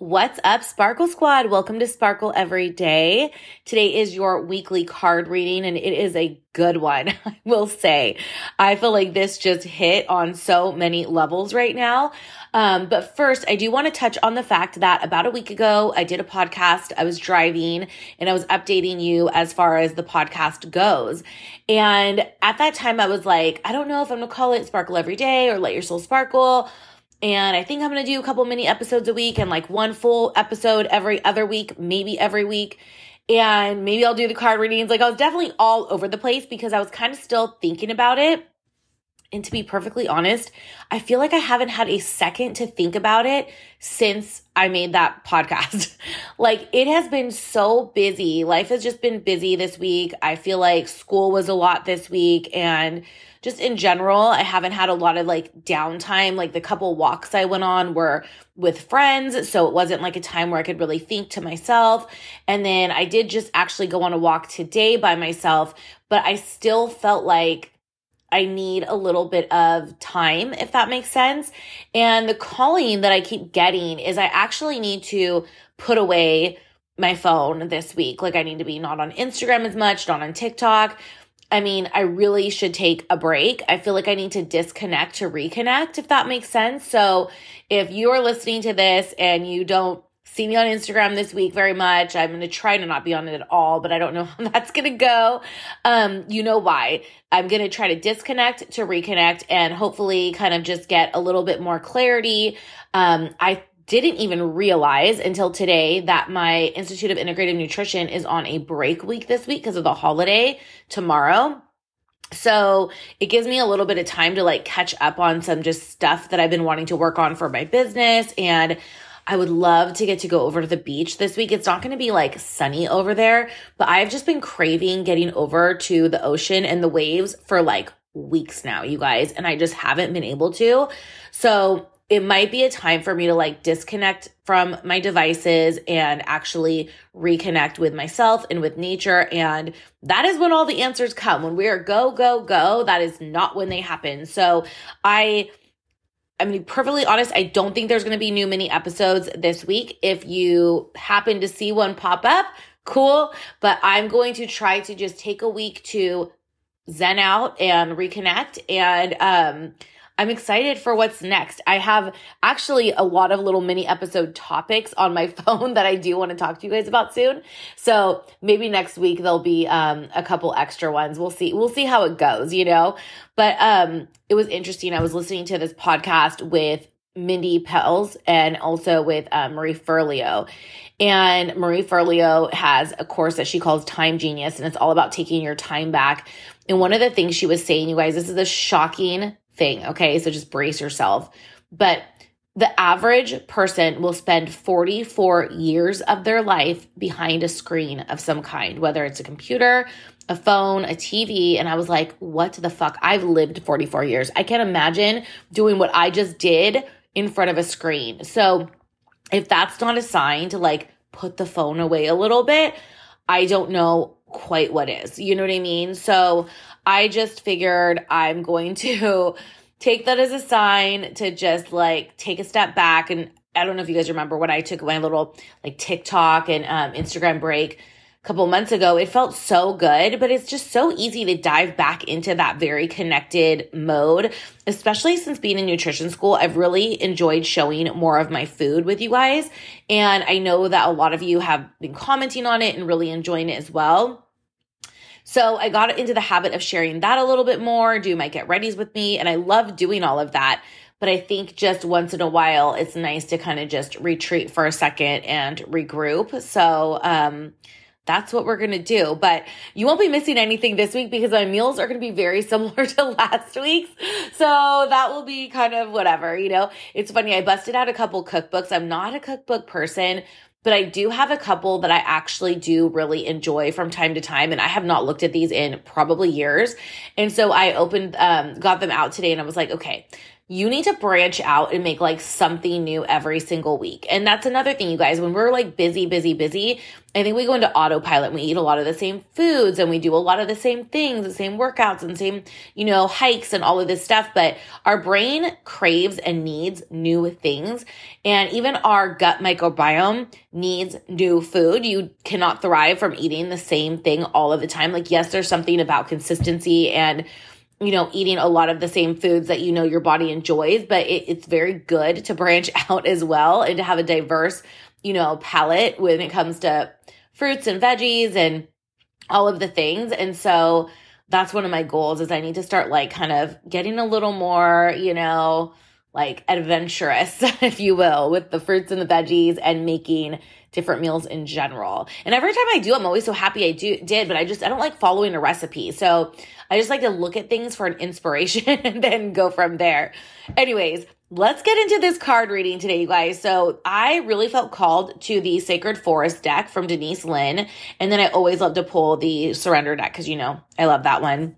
What's up, Sparkle Squad? Welcome to Sparkle Every Day. Today is your weekly card reading, and it is a good one, I will say. I feel like this just hit on so many levels right now. Um, but first, I do want to touch on the fact that about a week ago, I did a podcast. I was driving and I was updating you as far as the podcast goes. And at that time, I was like, I don't know if I'm going to call it Sparkle Every Day or Let Your Soul Sparkle and I think I'm going to do a couple mini episodes a week and like one full episode every other week, maybe every week. And maybe I'll do the card readings. Like I was definitely all over the place because I was kind of still thinking about it. And to be perfectly honest, I feel like I haven't had a second to think about it since I made that podcast. like it has been so busy. Life has just been busy this week. I feel like school was a lot this week and just in general, I haven't had a lot of like downtime. Like the couple walks I went on were with friends. So it wasn't like a time where I could really think to myself. And then I did just actually go on a walk today by myself, but I still felt like I need a little bit of time, if that makes sense. And the calling that I keep getting is I actually need to put away my phone this week. Like I need to be not on Instagram as much, not on TikTok. I mean, I really should take a break. I feel like I need to disconnect to reconnect, if that makes sense. So if you're listening to this and you don't see me on Instagram this week very much. I'm going to try to not be on it at all, but I don't know how that's going to go. Um, you know why. I'm going to try to disconnect to reconnect and hopefully kind of just get a little bit more clarity. Um, I didn't even realize until today that my Institute of Integrative Nutrition is on a break week this week because of the holiday tomorrow. So it gives me a little bit of time to like catch up on some just stuff that I've been wanting to work on for my business. And I would love to get to go over to the beach this week. It's not going to be like sunny over there, but I've just been craving getting over to the ocean and the waves for like weeks now, you guys. And I just haven't been able to. So it might be a time for me to like disconnect from my devices and actually reconnect with myself and with nature. And that is when all the answers come. When we are go, go, go, that is not when they happen. So I, I'm mean, perfectly honest, I don't think there's to be new mini episodes this week. If you happen to see one pop up, cool. But I'm going to try to just take a week to zen out and reconnect and, um, I'm excited for what's next. I have actually a lot of little mini episode topics on my phone that I do want to talk to you guys about soon. So maybe next week there'll be um, a couple extra ones. We'll see. We'll see how it goes, you know. But um, it was interesting. I was listening to this podcast with Mindy Pelz and also with uh, Marie Forleo. And Marie Forleo has a course that she calls Time Genius, and it's all about taking your time back. And one of the things she was saying, you guys, this is a shocking thing. Okay. So just brace yourself. But the average person will spend 44 years of their life behind a screen of some kind, whether it's a computer, a phone, a TV. And I was like, what the fuck? I've lived 44 years. I can't imagine doing what I just did in front of a screen. So if that's not a sign to like put the phone away a little bit, I don't know quite what is. You know what I mean? So I just figured I'm going to take that as a sign to just like take a step back. And I don't know if you guys remember when I took my little like TikTok and um, Instagram break a couple months ago. It felt so good, but it's just so easy to dive back into that very connected mode, especially since being in nutrition school. I've really enjoyed showing more of my food with you guys. And I know that a lot of you have been commenting on it and really enjoying it as well. So I got into the habit of sharing that a little bit more, do my get readies with me, and I love doing all of that. But I think just once in a while, it's nice to kind of just retreat for a second and regroup. So, um, that's what we're going to do. But you won't be missing anything this week because my meals are going to be very similar to last week's. So that will be kind of whatever, you know. It's funny. I busted out a couple cookbooks. I'm not a cookbook person, but I do have a couple that I actually do really enjoy from time to time. And I have not looked at these in probably years. And so I opened, um, got them out today and I was like, okay, you need to branch out and make like something new every single week. And that's another thing, you guys, when we're like busy, busy, busy, I think we go into autopilot we eat a lot of the same foods and we do a lot of the same things, the same workouts and same, you know, hikes and all of this stuff. But our brain craves and needs new things. And even our gut microbiome needs new food. You cannot thrive from eating the same thing all of the time. Like, yes, there's something about consistency and you know, eating a lot of the same foods that you know your body enjoys, but it, it's very good to branch out as well and to have a diverse, you know, palate when it comes to fruits and veggies and all of the things. And so that's one of my goals is I need to start like kind of getting a little more, you know, like adventurous, if you will, with the fruits and the veggies and making different meals in general. And every time I do, I'm always so happy I do did, but I just I don't like following a recipe. So I just like to look at things for an inspiration and then go from there. Anyways, let's get into this card reading today, you guys. So I really felt called to the Sacred Forest deck from Denise Linn. And then I always love to pull the Surrender deck because, you know, I love that one.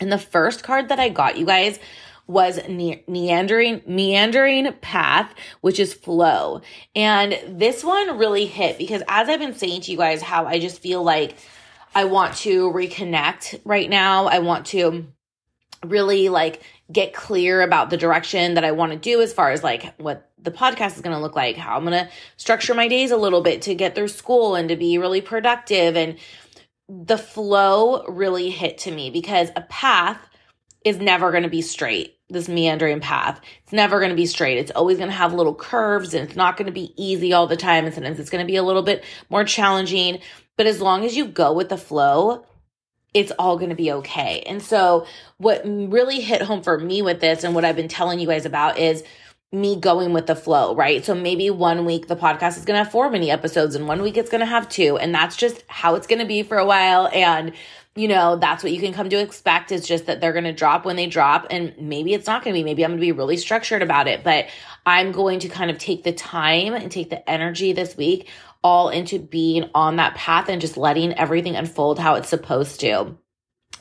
And the first card that I got, you guys, was ne- meandering meandering path which is flow. And this one really hit because as i've been saying to you guys how i just feel like i want to reconnect right now. I want to really like get clear about the direction that i want to do as far as like what the podcast is going to look like how i'm going to structure my days a little bit to get through school and to be really productive. And the flow really hit to me because a path is never going to be straight. This meandering path. It's never going to be straight. It's always going to have little curves and it's not going to be easy all the time. And sometimes it's going to be a little bit more challenging. But as long as you go with the flow, it's all going to be okay. And so, what really hit home for me with this and what I've been telling you guys about is me going with the flow, right? So maybe one week the podcast is going to have four mini episodes and one week it's going to have two. And that's just how it's going to be for a while. And you know, that's what you can come to expect is just that they're going to drop when they drop. And maybe it's not going to be. Maybe I'm going to be really structured about it, but I'm going to kind of take the time and take the energy this week all into being on that path and just letting everything unfold how it's supposed to.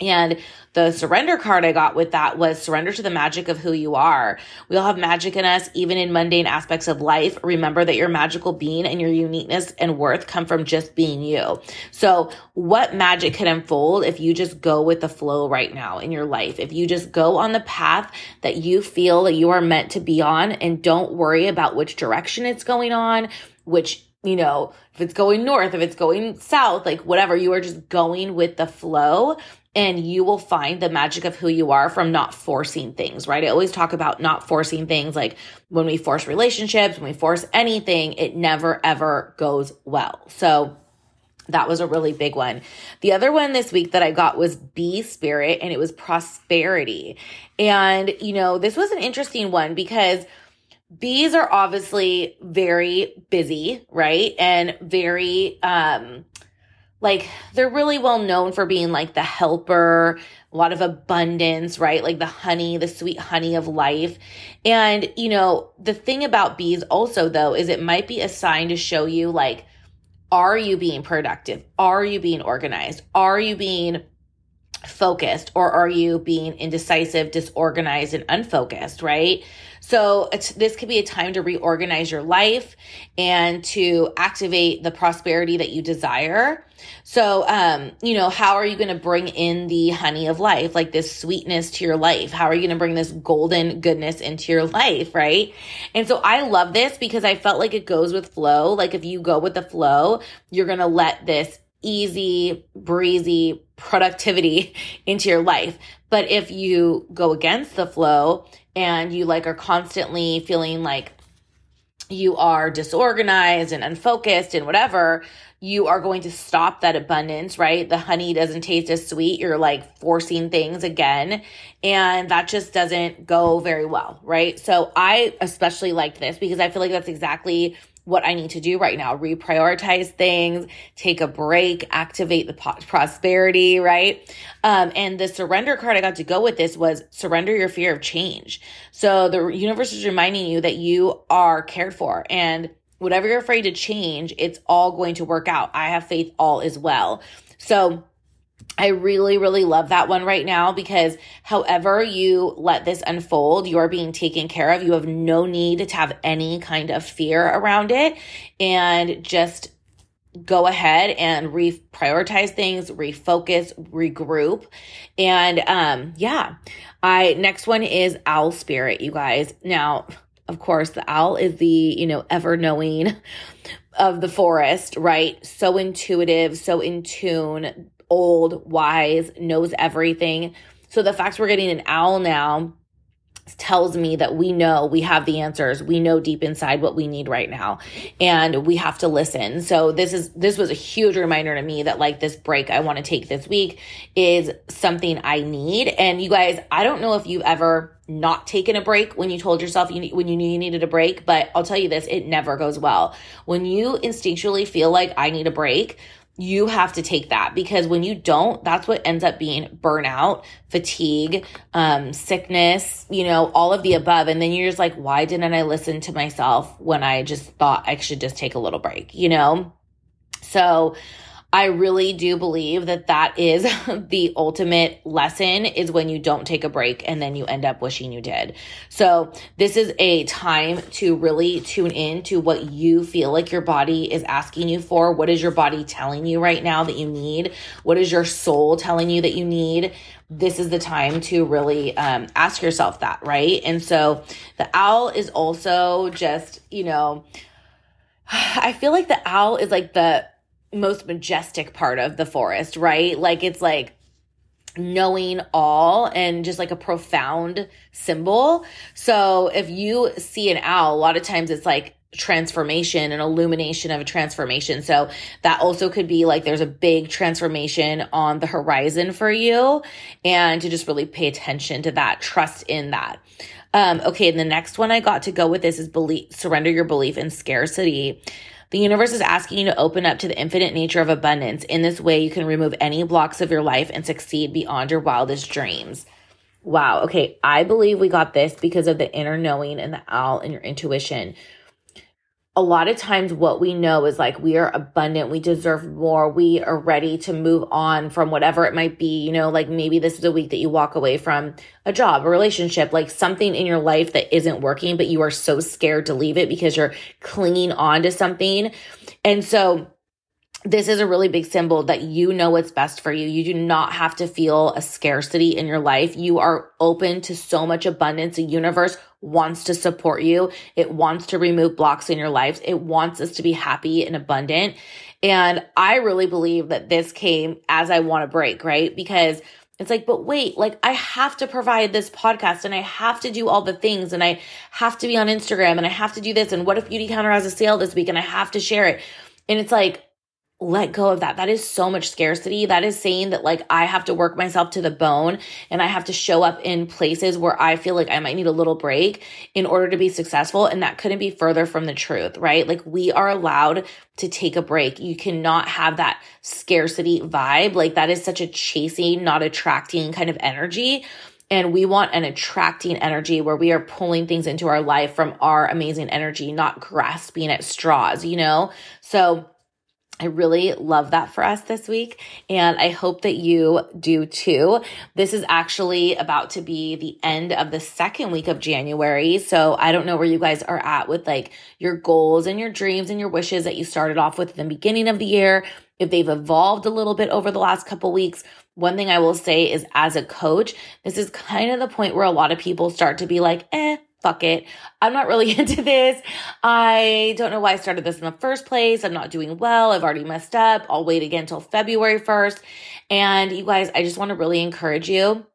And the surrender card I got with that was surrender to the magic of who you are. We all have magic in us, even in mundane aspects of life. Remember that your magical being and your uniqueness and worth come from just being you. So what magic could unfold if you just go with the flow right now in your life? If you just go on the path that you feel that you are meant to be on and don't worry about which direction it's going on, which you know, if it's going north, if it's going south, like whatever, you are just going with the flow and you will find the magic of who you are from not forcing things, right? I always talk about not forcing things like when we force relationships, when we force anything, it never ever goes well. So that was a really big one. The other one this week that I got was bee spirit and it was prosperity. And, you know, this was an interesting one because bees are obviously very busy, right? And very, um, like they're really well known for being like the helper, a lot of abundance, right? Like the honey, the sweet honey of life. And, you know, the thing about bees also though is it might be a sign to show you like, are you being productive? Are you being organized? Are you being focused or are you being indecisive, disorganized, and unfocused, right? So this could be a time to reorganize your life and to activate the prosperity that you desire. So, um, you know, how are you going to bring in the honey of life, like this sweetness to your life? How are you going to bring this golden goodness into your life, right? And so I love this because I felt like it goes with flow. Like if you go with the flow, you're going to let this easy, breezy productivity into your life. But if you go against the flow, and you like are constantly feeling like you are disorganized and unfocused and whatever, you are going to stop that abundance, right? The honey doesn't taste as sweet. You're like forcing things again. And that just doesn't go very well, right? So I especially liked this because I feel like that's exactly what I need to do right now. Reprioritize things, take a break, activate the prosperity, right? Um, and the surrender card I got to go with this was surrender your fear of change. So the universe is reminding you that you are cared for and whatever you're afraid to change, it's all going to work out. I have faith all is well. So I really, really love that one right now because however you let this unfold, you are being taken care of. You have no need to have any kind of fear around it and just go ahead and reprioritize things, refocus, regroup. And um yeah. I next one is owl spirit, you guys. Now, of course, the owl is the, you know, ever knowing of the forest, right? So intuitive, so in tune, old, wise, knows everything. So the fact we're getting an owl now tells me that we know we have the answers. We know deep inside what we need right now and we have to listen. So this is this was a huge reminder to me that like this break i want to take this week is something i need. And you guys i don't know if you've ever not taken a break when you told yourself you when you knew you needed a break but i'll tell you this it never goes well. When you instinctually feel like i need a break you have to take that because when you don't, that's what ends up being burnout, fatigue, um, sickness, you know, all of the above. And then you're just like, why didn't I listen to myself when I just thought I should just take a little break, you know? So, I really do believe that that is the ultimate lesson is when you don't take a break and then you end up wishing you did. So this is a time to really tune in to what you feel like your body is asking you for. What is your body telling you right now that you need? What is your soul telling you that you need? This is the time to really um, ask yourself that, right? And so the owl is also just, you know, I feel like the owl is like the most majestic part of the forest, right? Like it's like knowing all and just like a profound symbol. So if you see an owl, a lot of times it's like transformation and illumination of a transformation. So that also could be like there's a big transformation on the horizon for you and to just really pay attention to that, trust in that. Um, okay, and the next one I got to go with this is believe surrender your belief in scarcity. The universe is asking you to open up to the infinite nature of abundance. In this way, you can remove any blocks of your life and succeed beyond your wildest dreams. Wow. Okay. I believe we got this because of the inner knowing and the owl and your intuition a lot of times what we know is like we are abundant, we deserve more, we are ready to move on from whatever it might be. You know, like maybe this is a week that you walk away from a job, a relationship, like something in your life that isn't working, but you are so scared to leave it because you're clinging on to something. And so this is a really big symbol that you know what's best for you. You do not have to feel a scarcity in your life. You are open to so much abundance. The universe wants to support you. It wants to remove blocks in your life. It wants us to be happy and abundant. And I really believe that this came as I want to break, right? Because it's like, but wait, like I have to provide this podcast and I have to do all the things and I have to be on Instagram and I have to do this. And what if Beautycounter has a sale this week and I have to share it? And it's like, let go of that. That is so much scarcity. That is saying that like I have to work myself to the bone and I have to show up in places where I feel like I might need a little break in order to be successful. And that couldn't be further from the truth, right? Like we are allowed to take a break. You cannot have that scarcity vibe. Like that is such a chasing, not attracting kind of energy. And we want an attracting energy where we are pulling things into our life from our amazing energy, not grasping at straws, you know? So, I really love that for us this week, and I hope that you do too. This is actually about to be the end of the second week of January. So I don't know where you guys are at with like your goals and your dreams and your wishes that you started off with in the beginning of the year. If they've evolved a little bit over the last couple weeks, one thing I will say is as a coach, this is kind of the point where a lot of people start to be like, eh, fuck it. I'm not really into this. I don't know why I started this in the first place. I'm not doing well. I've already messed up. I'll wait again until February 1st. And you guys, I just want to really encourage you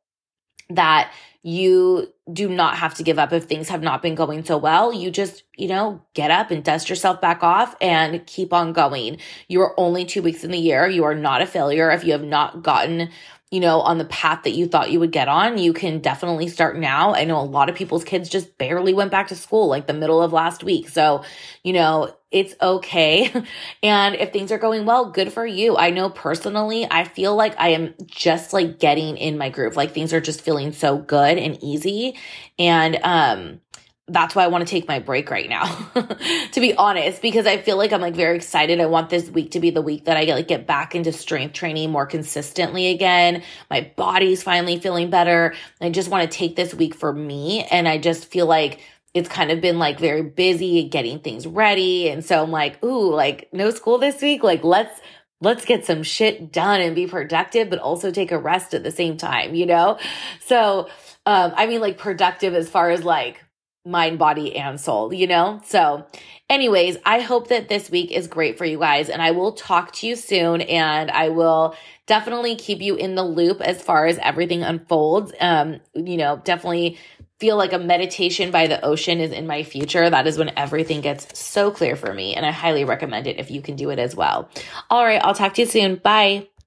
that you do not have to give up if things have not been going so well. You just, you know, get up and dust yourself back off and keep on going. You are only two weeks in the year. You are not a failure if you have not gotten you know, on the path that you thought you would get on, you can definitely start now. I know a lot of people's kids just barely went back to school like the middle of last week. So, you know, it's okay. And if things are going well, good for you. I know personally, I feel like I am just like getting in my groove. Like things are just feeling so good and easy. And, um, that's why I want to take my break right now, to be honest, because I feel like I'm like very excited. I want this week to be the week that I get like get back into strength training more consistently again. My body's finally feeling better. I just want to take this week for me. And I just feel like it's kind of been like very busy getting things ready. And so I'm like, ooh, like no school this week. Like let's, let's get some shit done and be productive, but also take a rest at the same time, you know? So, um, I mean like productive as far as like, mind, body, and soul, you know? So, anyways, I hope that this week is great for you guys, and I will talk to you soon, and I will definitely keep you in the loop as far as everything unfolds. Um, you know, definitely feel like a meditation by the ocean is in my future. That is when everything gets so clear for me, and I highly recommend it if you can do it as well. All right, I'll talk to you soon. Bye.